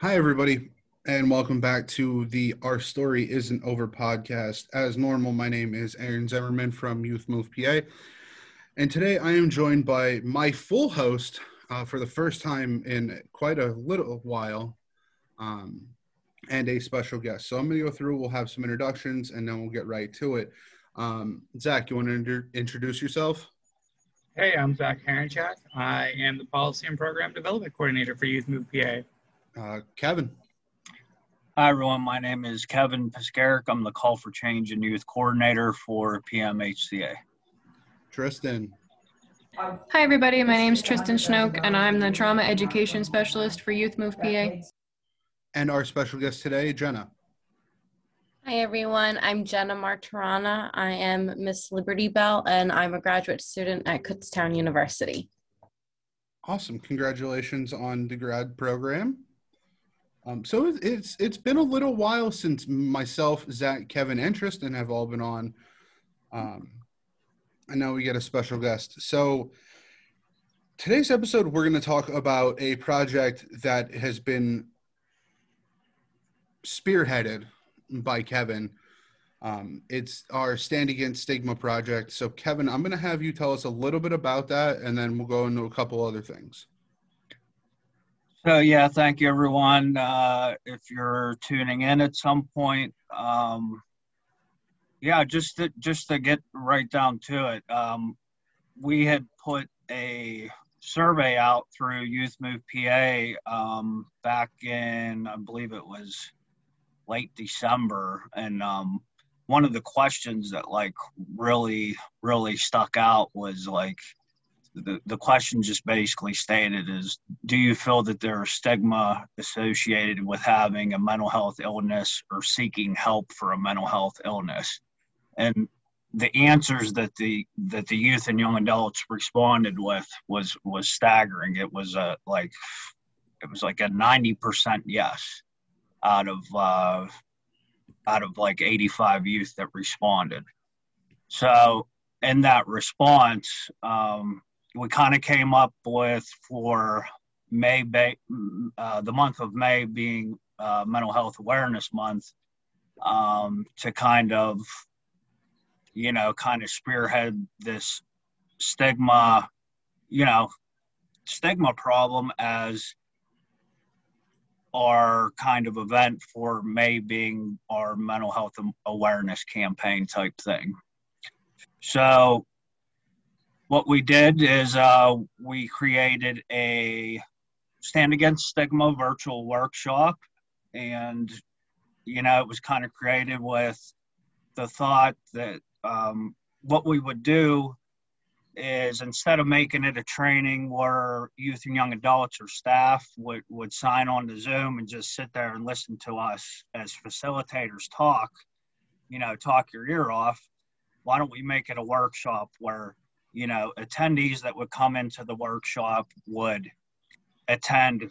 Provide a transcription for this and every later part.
Hi, everybody, and welcome back to the Our Story Isn't Over podcast. As normal, my name is Aaron Zimmerman from Youth Move PA, and today I am joined by my full host uh, for the first time in quite a little while, um, and a special guest. So I'm going to go through, we'll have some introductions, and then we'll get right to it. Um, Zach, you want to inter- introduce yourself? Hey, I'm Zach Herenchak. I am the Policy and Program Development Coordinator for Youth Move PA. Uh, Kevin. Hi, everyone. My name is Kevin Piskarik. I'm the Call for Change and Youth Coordinator for PMHCA. Tristan. Hi, everybody. My name is Tristan Schnoke, and I'm the Trauma Education Specialist for Youth Move PA. And our special guest today, Jenna. Hi, everyone. I'm Jenna Martirana. I am Miss Liberty Bell, and I'm a graduate student at Kutztown University. Awesome. Congratulations on the grad program. Um, so it's it's been a little while since myself, Zach, Kevin, and Tristan have all been on. Um, and now we get a special guest. So today's episode, we're going to talk about a project that has been spearheaded by Kevin. Um, it's our Stand Against Stigma project. So, Kevin, I'm going to have you tell us a little bit about that, and then we'll go into a couple other things. So yeah, thank you everyone. Uh, if you're tuning in at some point, um, yeah, just to, just to get right down to it, um, we had put a survey out through Youth Move PA um, back in, I believe it was late December, and um, one of the questions that like really really stuck out was like the, the question just basically stated is do you feel that there is stigma associated with having a mental health illness or seeking help for a mental health illness? And the answers that the that the youth and young adults responded with was was staggering. It was a like it was like a 90% yes out of uh out of like 85 youth that responded. So in that response um we kind of came up with for May, uh, the month of May being uh, Mental Health Awareness Month, um, to kind of, you know, kind of spearhead this stigma, you know, stigma problem as our kind of event for May being our mental health awareness campaign type thing. So what we did is uh, we created a stand against stigma virtual workshop. And you know it was kind of created with the thought that um, what we would do is instead of making it a training where youth and young adults or staff would, would sign on to zoom and just sit there and listen to us as facilitators talk you know talk your ear off why don't we make it a workshop where you know, attendees that would come into the workshop would attend,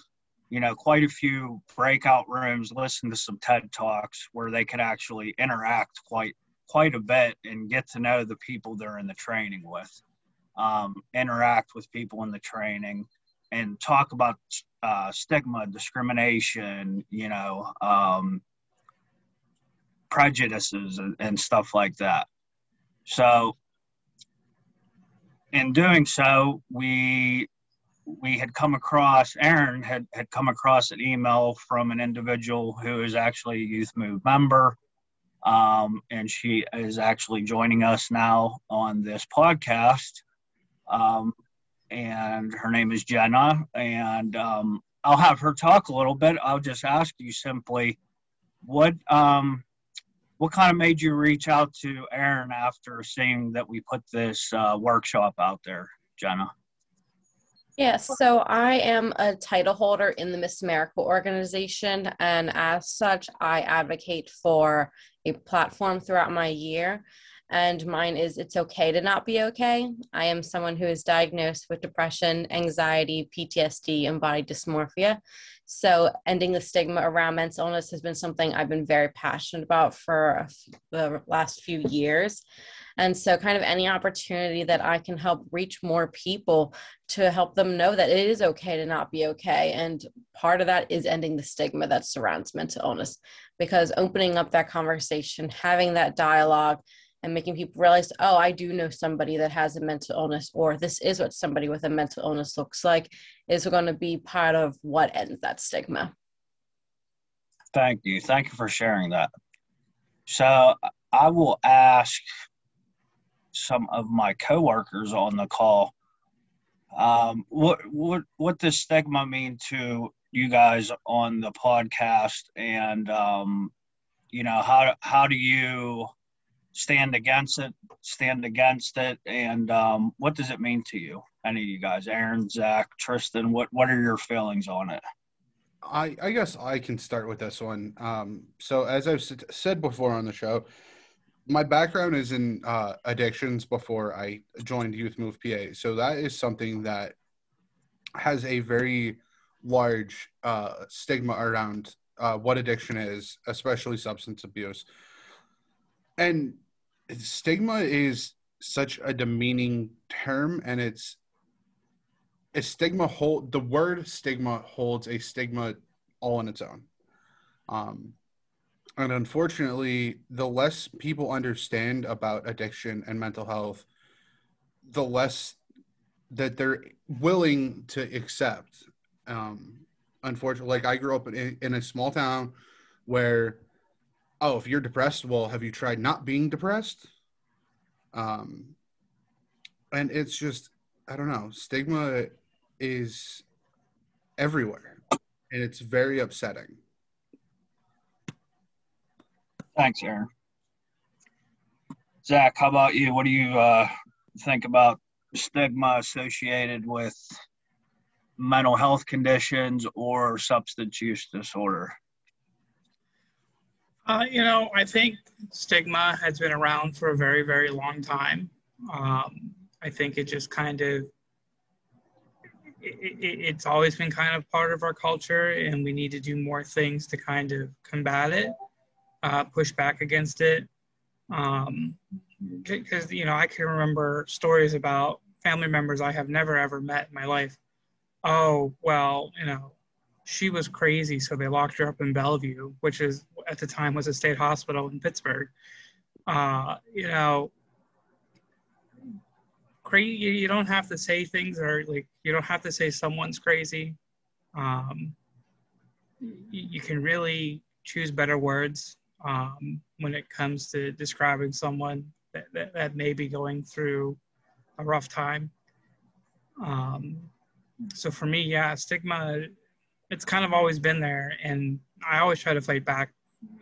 you know, quite a few breakout rooms, listen to some TED Talks where they could actually interact quite quite a bit and get to know the people they're in the training with, um, interact with people in the training, and talk about uh, stigma, discrimination, you know, um, prejudices, and, and stuff like that. So in doing so, we we had come across Aaron had had come across an email from an individual who is actually a Youth Move member, um, and she is actually joining us now on this podcast. Um, and her name is Jenna, and um, I'll have her talk a little bit. I'll just ask you simply, what um, what kind of made you reach out to Aaron after seeing that we put this uh, workshop out there, Jenna? Yes, so I am a title holder in the Miss America organization, and as such, I advocate for a platform throughout my year. And mine is It's Okay to Not Be Okay. I am someone who is diagnosed with depression, anxiety, PTSD, and body dysmorphia. So, ending the stigma around mental illness has been something I've been very passionate about for the last few years. And so, kind of any opportunity that I can help reach more people to help them know that it is okay to not be okay. And part of that is ending the stigma that surrounds mental illness because opening up that conversation, having that dialogue, and making people realize, oh, I do know somebody that has a mental illness, or this is what somebody with a mental illness looks like, is going to be part of what ends that stigma. Thank you. Thank you for sharing that. So I will ask some of my coworkers on the call. Um, what what what does stigma mean to you guys on the podcast, and um, you know how how do you stand against it, stand against it, and um, what does it mean to you? Any of you guys, Aaron, Zach, Tristan, what what are your feelings on it? I, I guess I can start with this one. Um, so, as I've said before on the show, my background is in uh, addictions before I joined Youth Move PA. So that is something that has a very large uh, stigma around uh, what addiction is, especially substance abuse. And stigma is such a demeaning term, and it's a stigma hold the word stigma holds a stigma all on its own. Um, and unfortunately, the less people understand about addiction and mental health, the less that they're willing to accept. Um, unfortunately, like I grew up in, in a small town where, oh, if you're depressed, well, have you tried not being depressed? Um, and it's just, I don't know, stigma is everywhere and it's very upsetting. Thanks, Aaron. Zach, how about you? What do you uh, think about stigma associated with mental health conditions or substance use disorder? Uh, you know, I think stigma has been around for a very, very long time. Um, I think it just kind of, it, it, it's always been kind of part of our culture, and we need to do more things to kind of combat it uh, push back against it. Um, because you know, I can remember stories about family members I have never ever met in my life. Oh, well, you know, she was crazy, so they locked her up in Bellevue, which is at the time was a state hospital in Pittsburgh. Uh, you know, crazy. You don't have to say things, or like you don't have to say someone's crazy. Um, you can really choose better words um, when it comes to describing someone that, that, that, may be going through a rough time. Um, so for me, yeah, stigma, it's kind of always been there. And I always try to fight back.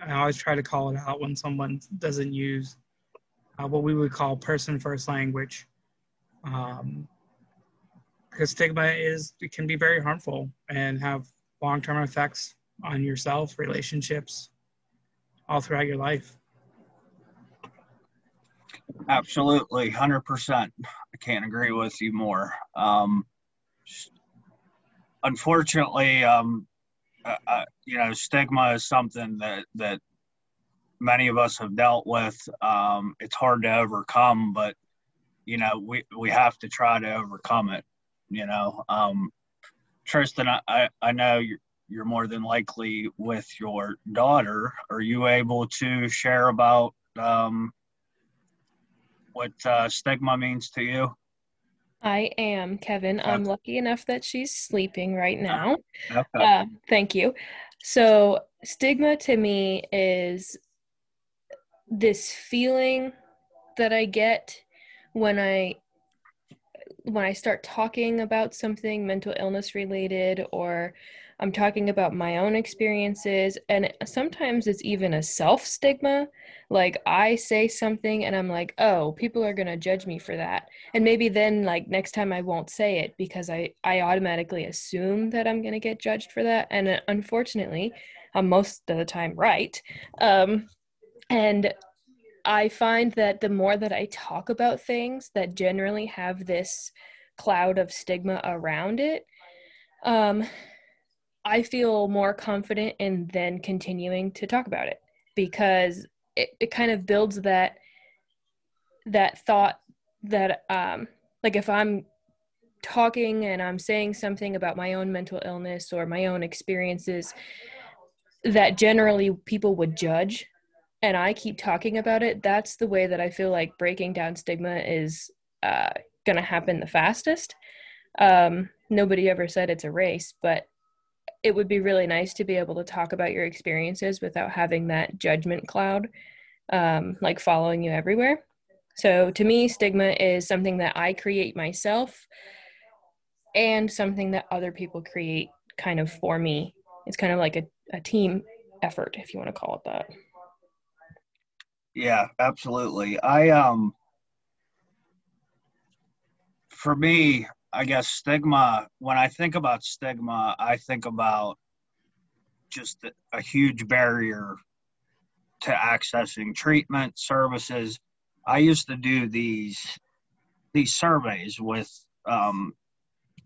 I always try to call it out when someone doesn't use uh, what we would call person first language. Um, because stigma is, it can be very harmful and have long term effects on yourself, relationships, all throughout your life. Absolutely, hundred percent. I can't agree with you more. Um, unfortunately, um, uh, uh, you know, stigma is something that that many of us have dealt with. Um, it's hard to overcome, but you know, we we have to try to overcome it. You know, um, Tristan, I I know you're you're more than likely with your daughter. Are you able to share about um, what uh, stigma means to you? I am, Kevin. I'm lucky enough that she's sleeping right now. Okay. Uh, thank you. So, stigma to me is this feeling that I get when I when I start talking about something mental illness related or I'm talking about my own experiences. And sometimes it's even a self stigma. Like I say something and I'm like, oh, people are going to judge me for that. And maybe then, like, next time I won't say it because I, I automatically assume that I'm going to get judged for that. And uh, unfortunately, I'm most of the time right. Um, and I find that the more that I talk about things that generally have this cloud of stigma around it, um, I feel more confident in then continuing to talk about it because it, it kind of builds that that thought that um like if I'm talking and I'm saying something about my own mental illness or my own experiences that generally people would judge and I keep talking about it, that's the way that I feel like breaking down stigma is uh, going to happen the fastest. Um, nobody ever said it's a race, but it would be really nice to be able to talk about your experiences without having that judgment cloud um, like following you everywhere. So to me, stigma is something that I create myself and something that other people create kind of for me. It's kind of like a, a team effort, if you want to call it that. Yeah, absolutely. I um for me, I guess stigma, when I think about stigma, I think about just a huge barrier to accessing treatment services. I used to do these these surveys with um,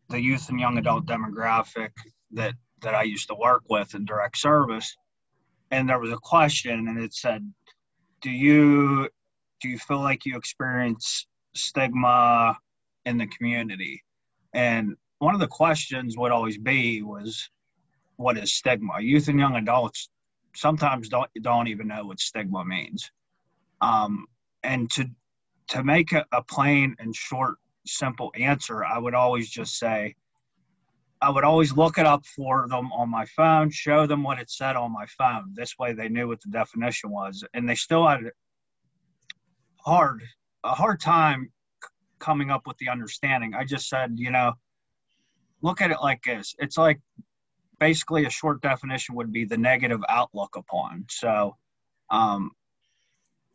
the youth and young adult demographic that that I used to work with in direct service, and there was a question, and it said, "Do you do you feel like you experience stigma in the community?" And one of the questions would always be was, what is stigma? Youth and young adults sometimes don't don't even know what stigma means. Um, and to to make a, a plain and short, simple answer, I would always just say, I would always look it up for them on my phone, show them what it said on my phone. This way, they knew what the definition was, and they still had hard a hard time coming up with the understanding. I just said, you know, look at it like this. It's like basically a short definition would be the negative outlook upon. So, um,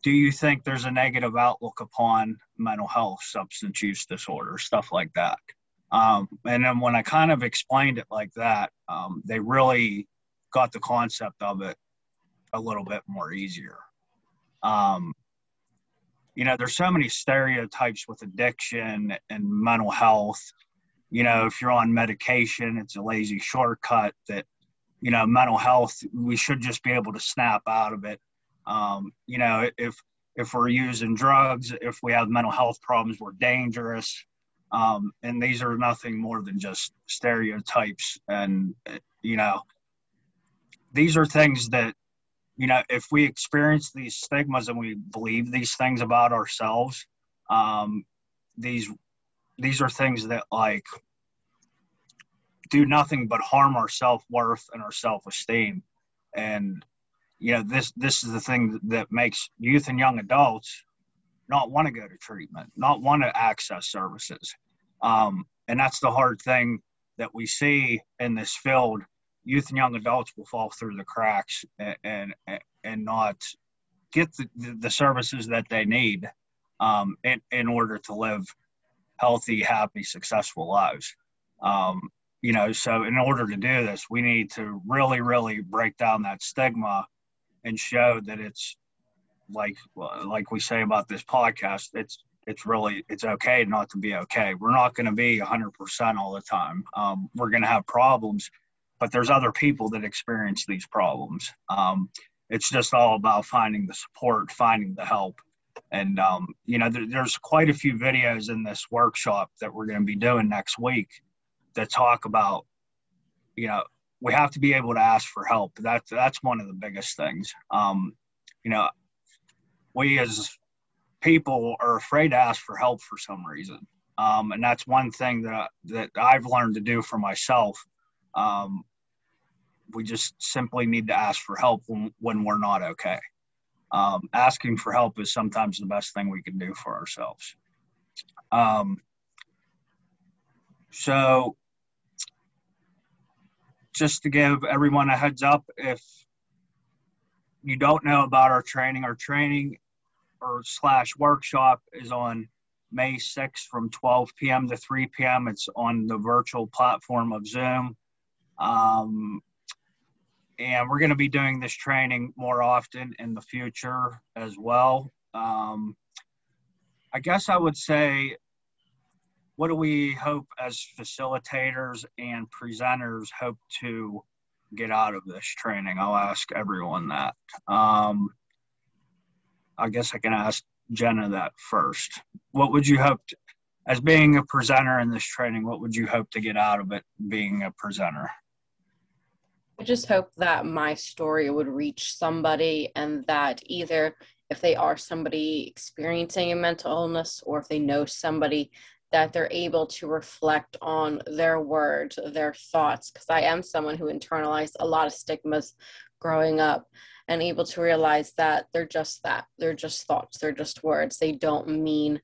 do you think there's a negative outlook upon mental health, substance use disorder, stuff like that? Um, and then when I kind of explained it like that, um, they really got the concept of it a little bit more easier. Um, you know, there's so many stereotypes with addiction and mental health. You know, if you're on medication, it's a lazy shortcut that, you know, mental health, we should just be able to snap out of it. Um, you know, if, if we're using drugs, if we have mental health problems, we're dangerous. Um, and these are nothing more than just stereotypes. And, you know, these are things that you know, if we experience these stigmas and we believe these things about ourselves, um, these these are things that like do nothing but harm our self worth and our self esteem. And you know, this this is the thing that makes youth and young adults not want to go to treatment, not want to access services. Um, and that's the hard thing that we see in this field youth and young adults will fall through the cracks and and, and not get the, the services that they need um, in, in order to live healthy, happy, successful lives. Um, you know, so in order to do this, we need to really, really break down that stigma and show that it's like like we say about this podcast, it's it's really it's okay not to be okay. We're not going to be 100% all the time. Um, we're going to have problems but there's other people that experience these problems. Um, it's just all about finding the support, finding the help. And, um, you know, there, there's quite a few videos in this workshop that we're going to be doing next week that talk about, you know, we have to be able to ask for help. That's, that's one of the biggest things. Um, you know, we as people are afraid to ask for help for some reason. Um, and that's one thing that, that I've learned to do for myself um, we just simply need to ask for help when, when we're not okay. Um, asking for help is sometimes the best thing we can do for ourselves. Um, so, just to give everyone a heads up, if you don't know about our training, our training or slash workshop is on May 6th from 12 p.m. to 3 p.m. It's on the virtual platform of Zoom. Um, and we're going to be doing this training more often in the future as well. Um, I guess I would say, what do we hope as facilitators and presenters hope to get out of this training? I'll ask everyone that. Um, I guess I can ask Jenna that first. What would you hope, to, as being a presenter in this training, what would you hope to get out of it being a presenter? I just hope that my story would reach somebody and that either if they are somebody experiencing a mental illness or if they know somebody that they're able to reflect on their words, their thoughts, because I am someone who internalized a lot of stigmas growing up and able to realize that they're just that. They're just thoughts, they're just words. They don't mean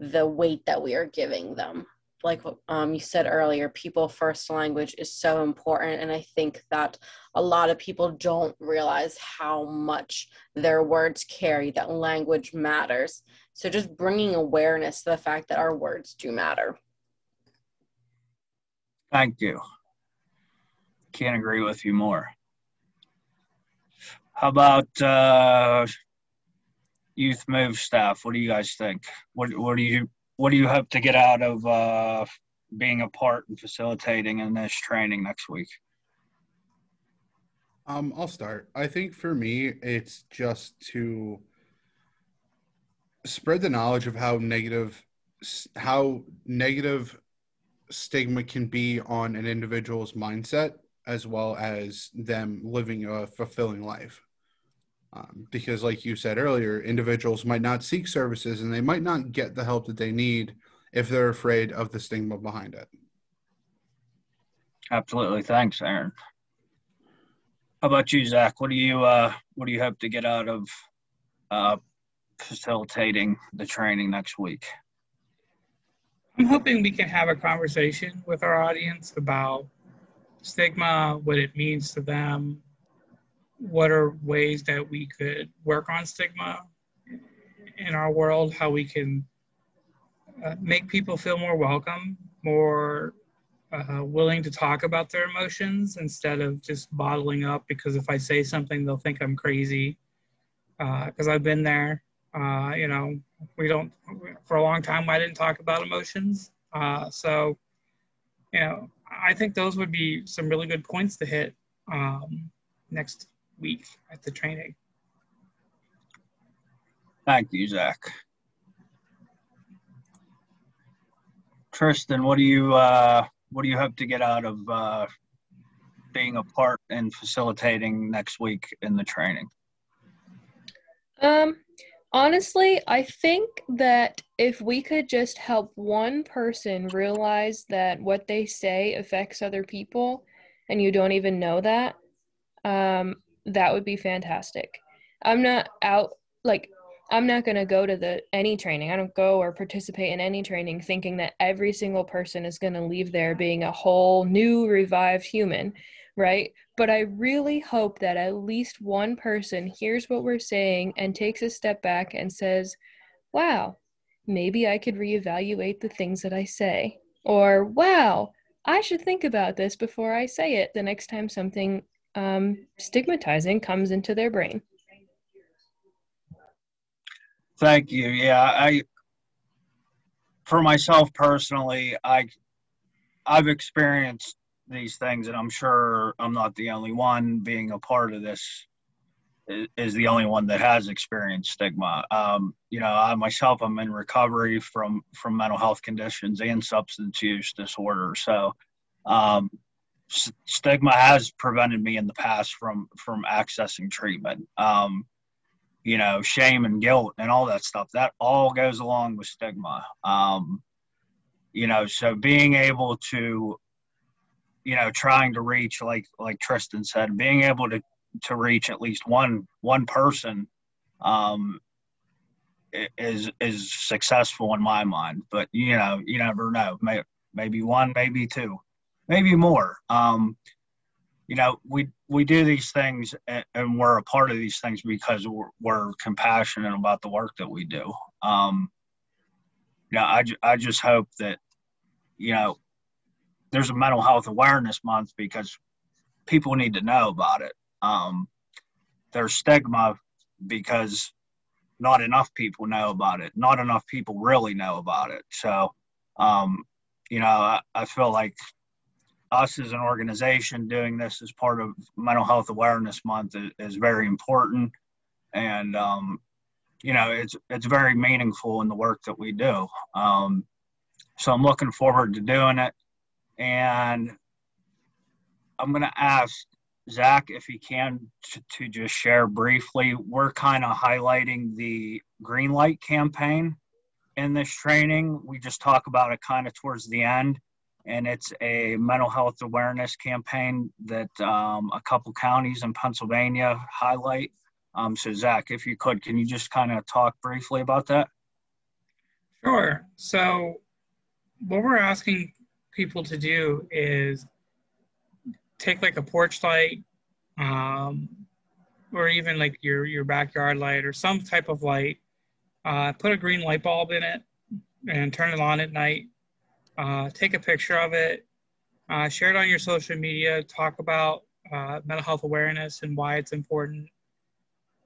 the weight that we are giving them like um, you said earlier, people first language is so important. And I think that a lot of people don't realize how much their words carry, that language matters. So just bringing awareness to the fact that our words do matter. Thank you. Can't agree with you more. How about uh, youth move staff? What do you guys think? What what do you what do you hope to get out of uh, being a part and facilitating in this training next week? Um, I'll start. I think for me, it's just to spread the knowledge of how negative, how negative stigma can be on an individual's mindset as well as them living a fulfilling life. Um, because, like you said earlier, individuals might not seek services and they might not get the help that they need if they're afraid of the stigma behind it. Absolutely. Thanks, Aaron. How about you, Zach? What do you uh, what do you hope to get out of uh, facilitating the training next week? I'm hoping we can have a conversation with our audience about stigma, what it means to them, what are ways that we could work on stigma in our world, how we can uh, make people feel more welcome, more uh, willing to talk about their emotions instead of just bottling up because if I say something, they'll think I'm crazy. Because uh, I've been there. Uh, you know, we don't, for a long time, I didn't talk about emotions. Uh, so, you know, I think those would be some really good points to hit um, next week at the training. Thank you, Zach. Tristan, what do you uh, what do you hope to get out of uh, being a part and facilitating next week in the training? Um, honestly, I think that if we could just help one person realize that what they say affects other people, and you don't even know that, um, that would be fantastic. I'm not out like I'm not going to go to the any training. I don't go or participate in any training thinking that every single person is going to leave there being a whole new revived human, right? But I really hope that at least one person hears what we're saying and takes a step back and says, "Wow, maybe I could reevaluate the things that I say." Or, "Wow, I should think about this before I say it the next time something um, stigmatizing comes into their brain. Thank you. Yeah, I for myself personally, I I've experienced these things, and I'm sure I'm not the only one. Being a part of this is the only one that has experienced stigma. Um, you know, I myself, I'm in recovery from from mental health conditions and substance use disorder. So, um, stigma has prevented me in the past from from accessing treatment. Um, you know shame and guilt and all that stuff that all goes along with stigma. Um, you know so being able to you know trying to reach like like tristan said being able to to reach at least one one person um, is is successful in my mind but you know you never know. Maybe one maybe two maybe more. Um, you know, we we do these things and, we're a part of these things because we're, we're compassionate about the work that we do. Um, you know, I, I just hope that, you know, there's a mental health awareness month because people need to know about it. Um, there's stigma because not enough people know about it. Not enough people really know about it. So, um, you know, I, I feel like us as an organization doing this as part of Mental Health Awareness Month is, is very important, and um, you know, it's it's very meaningful in the work that we do. Um, so I'm looking forward to doing it, and I'm going to ask Zach if he can to, to just share briefly. We're kind of highlighting the green light campaign in this training. We just talk about it kind of towards the end and it's a mental health awareness campaign that um, a couple counties in Pennsylvania highlight. Um, so, Zach, if you could, can you just kind of talk briefly about that? Sure. So, what we're asking people to do is take like a porch light, um, or even like your your backyard light or some type of light. Uh, put a green light bulb in it and turn it on at night uh, take a picture of it, uh, share it on your social media, talk about uh, mental health awareness and why it's important.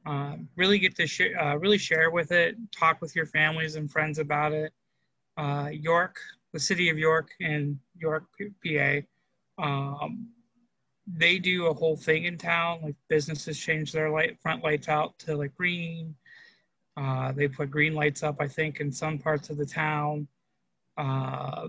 Um, really get to share, uh, really share with it, talk with your families and friends about it. Uh, York, the city of York and York, PA, um, they do a whole thing in town. Like businesses change their light front lights out to like green. Uh, they put green lights up, I think, in some parts of the town. Uh,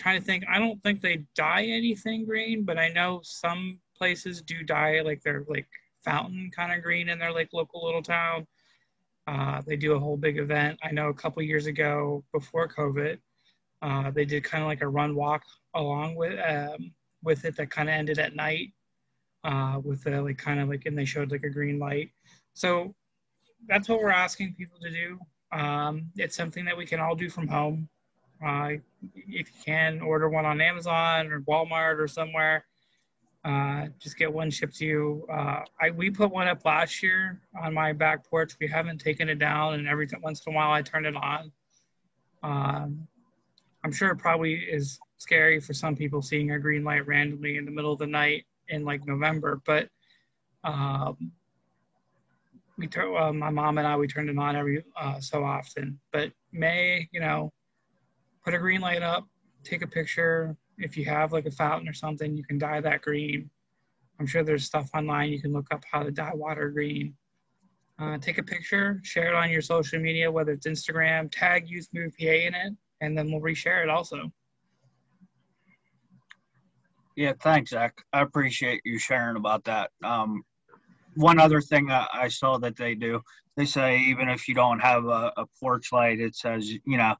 trying to think. I don't think they dye anything green, but I know some places do dye like their like fountain kind of green in their like local little town. Uh, they do a whole big event. I know a couple years ago before COVID, uh, they did kind of like a run walk along with um, with it that kind of ended at night uh, with the like kind of like and they showed like a green light. So that's what we're asking people to do. Um, it's something that we can all do from home. Uh, if you can, order one on Amazon or Walmart or somewhere. Uh, just get one shipped to you. Uh, I we put one up last year on my back porch. We haven't taken it down, and every once in a while I turn it on. Um, I'm sure it probably is scary for some people seeing a green light randomly in the middle of the night in like November, but um, we turn uh, my mom and I we turn it on every uh, so often. But May, you know, put a green light up, take a picture. If you have like a fountain or something, you can dye that green. I'm sure there's stuff online you can look up how to dye water green. Uh, take a picture, share it on your social media, whether it's Instagram, tag Youth Move PA in it, and then we'll reshare it also. Yeah, thanks, Zach. I appreciate you sharing about that. Um, one other thing I, saw that they do, they say even if you don't have a, a porch light, it says, you know,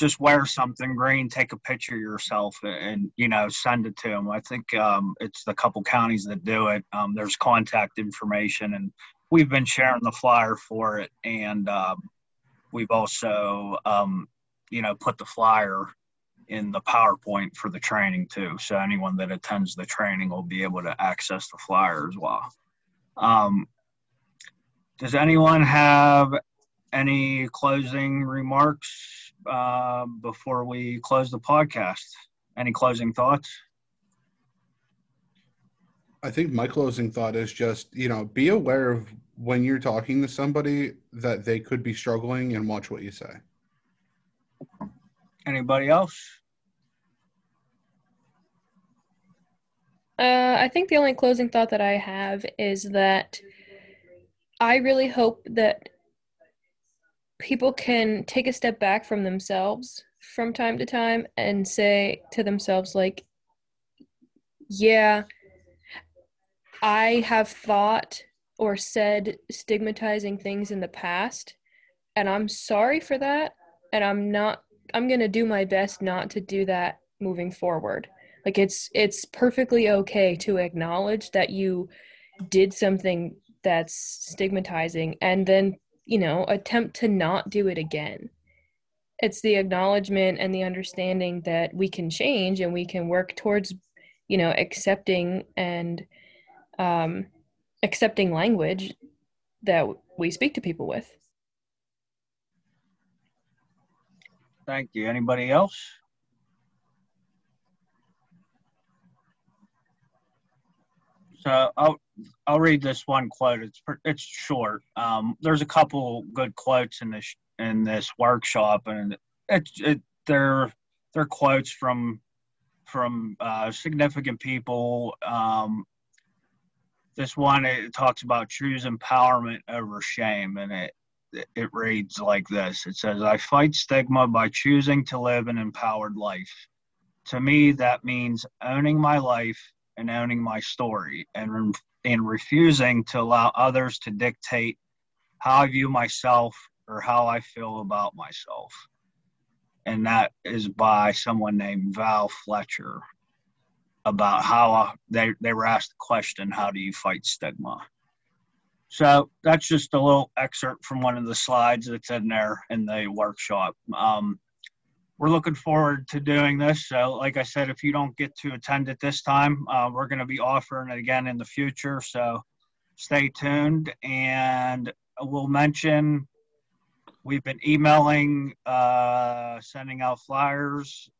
just wear something green, take a picture yourself, and you know send it to them. I think um, it's the couple counties that do it. Um, there's contact information, and we've been sharing the flyer for it, and um, we've also um, you know put the flyer in the PowerPoint for the training too. So anyone that attends the training will be able to access the flyer as well. Um, does anyone have any closing remarks uh, before we close the podcast? Any closing thoughts? I think my closing thought is just, you know, be aware of when you're talking to somebody that they could be struggling and watch what you say. Anybody else? Uh, I think the only closing thought that I have is that I really hope that people can take a step back from themselves from time to time and say to themselves like yeah i have thought or said stigmatizing things in the past and i'm sorry for that and i'm not i'm going to do my best not to do that moving forward. Like it's it's perfectly okay to acknowledge that you did something that's stigmatizing and then you know, attempt to not do it again. It's the acknowledgement and the understanding that we can change and we can work towards, you know, accepting and um, accepting language that we speak to people with. Thank you. Anybody else? So I'll I'll read this one quote. It's it's short. Um, there's a couple good quotes in this in this workshop, and it's it they're they're quotes from from uh, significant people. Um, this one it talks about choose empowerment over shame, and it it reads like this. It says, "I fight stigma by choosing to live an empowered life. To me, that means owning my life and owning my story, and and refusing to allow others to dictate how I view myself or how I feel about myself." And that is by someone named Val Fletcher about how uh, they, they were asked the question, How do you fight stigma? So that's just a little excerpt from one of the slides that's in there in the workshop. Um, we're looking forward to doing this. So, like I said, if you don't get to attend it this time, uh, we're going to be offering it again in the future. So, stay tuned. And we'll mention we've been emailing, uh, sending out flyers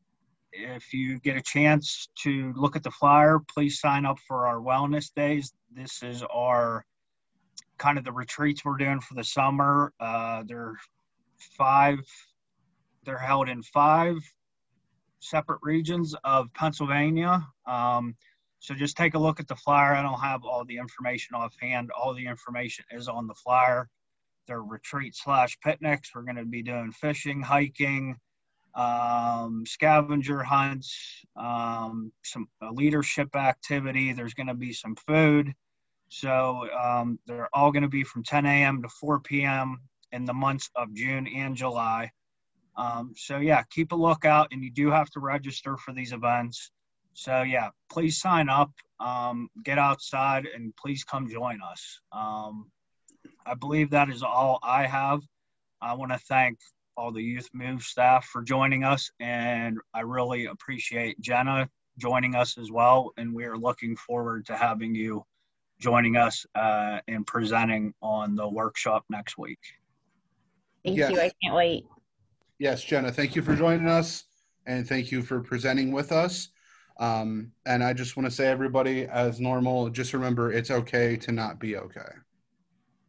if you get a chance to look at the flyer, please sign up for our wellness days. This is our kind of the retreats we're doing for the summer. Uh, they're five, they're held in five separate regions of Pennsylvania. Um, so just take a look at the flyer. I don't have all the information offhand. All the information is on the flyer. They're retreat slash picnics. We're going to be doing fishing, hiking, um, scavenger hunts, um, some leadership activity. There's going to be some food. So um, they're all going to be from 10 a.m. to 4 p.m. in the months of June and July. Um, so yeah, keep a lookout, and you do have to register for these events. So yeah, please sign up, um, get outside, and please come join us. Um, I believe that is all I have. I want to thank all the Youth Move staff for joining us, and I really appreciate Jenna joining us as well. And we are looking forward to having you joining us uh, and presenting on the workshop next week. Thank Yes. you. I can't wait. Yes, Jenna, thank you for joining us and thank you for presenting with us. Um, and I just want to say, everybody, as normal, just remember it's okay to not be okay.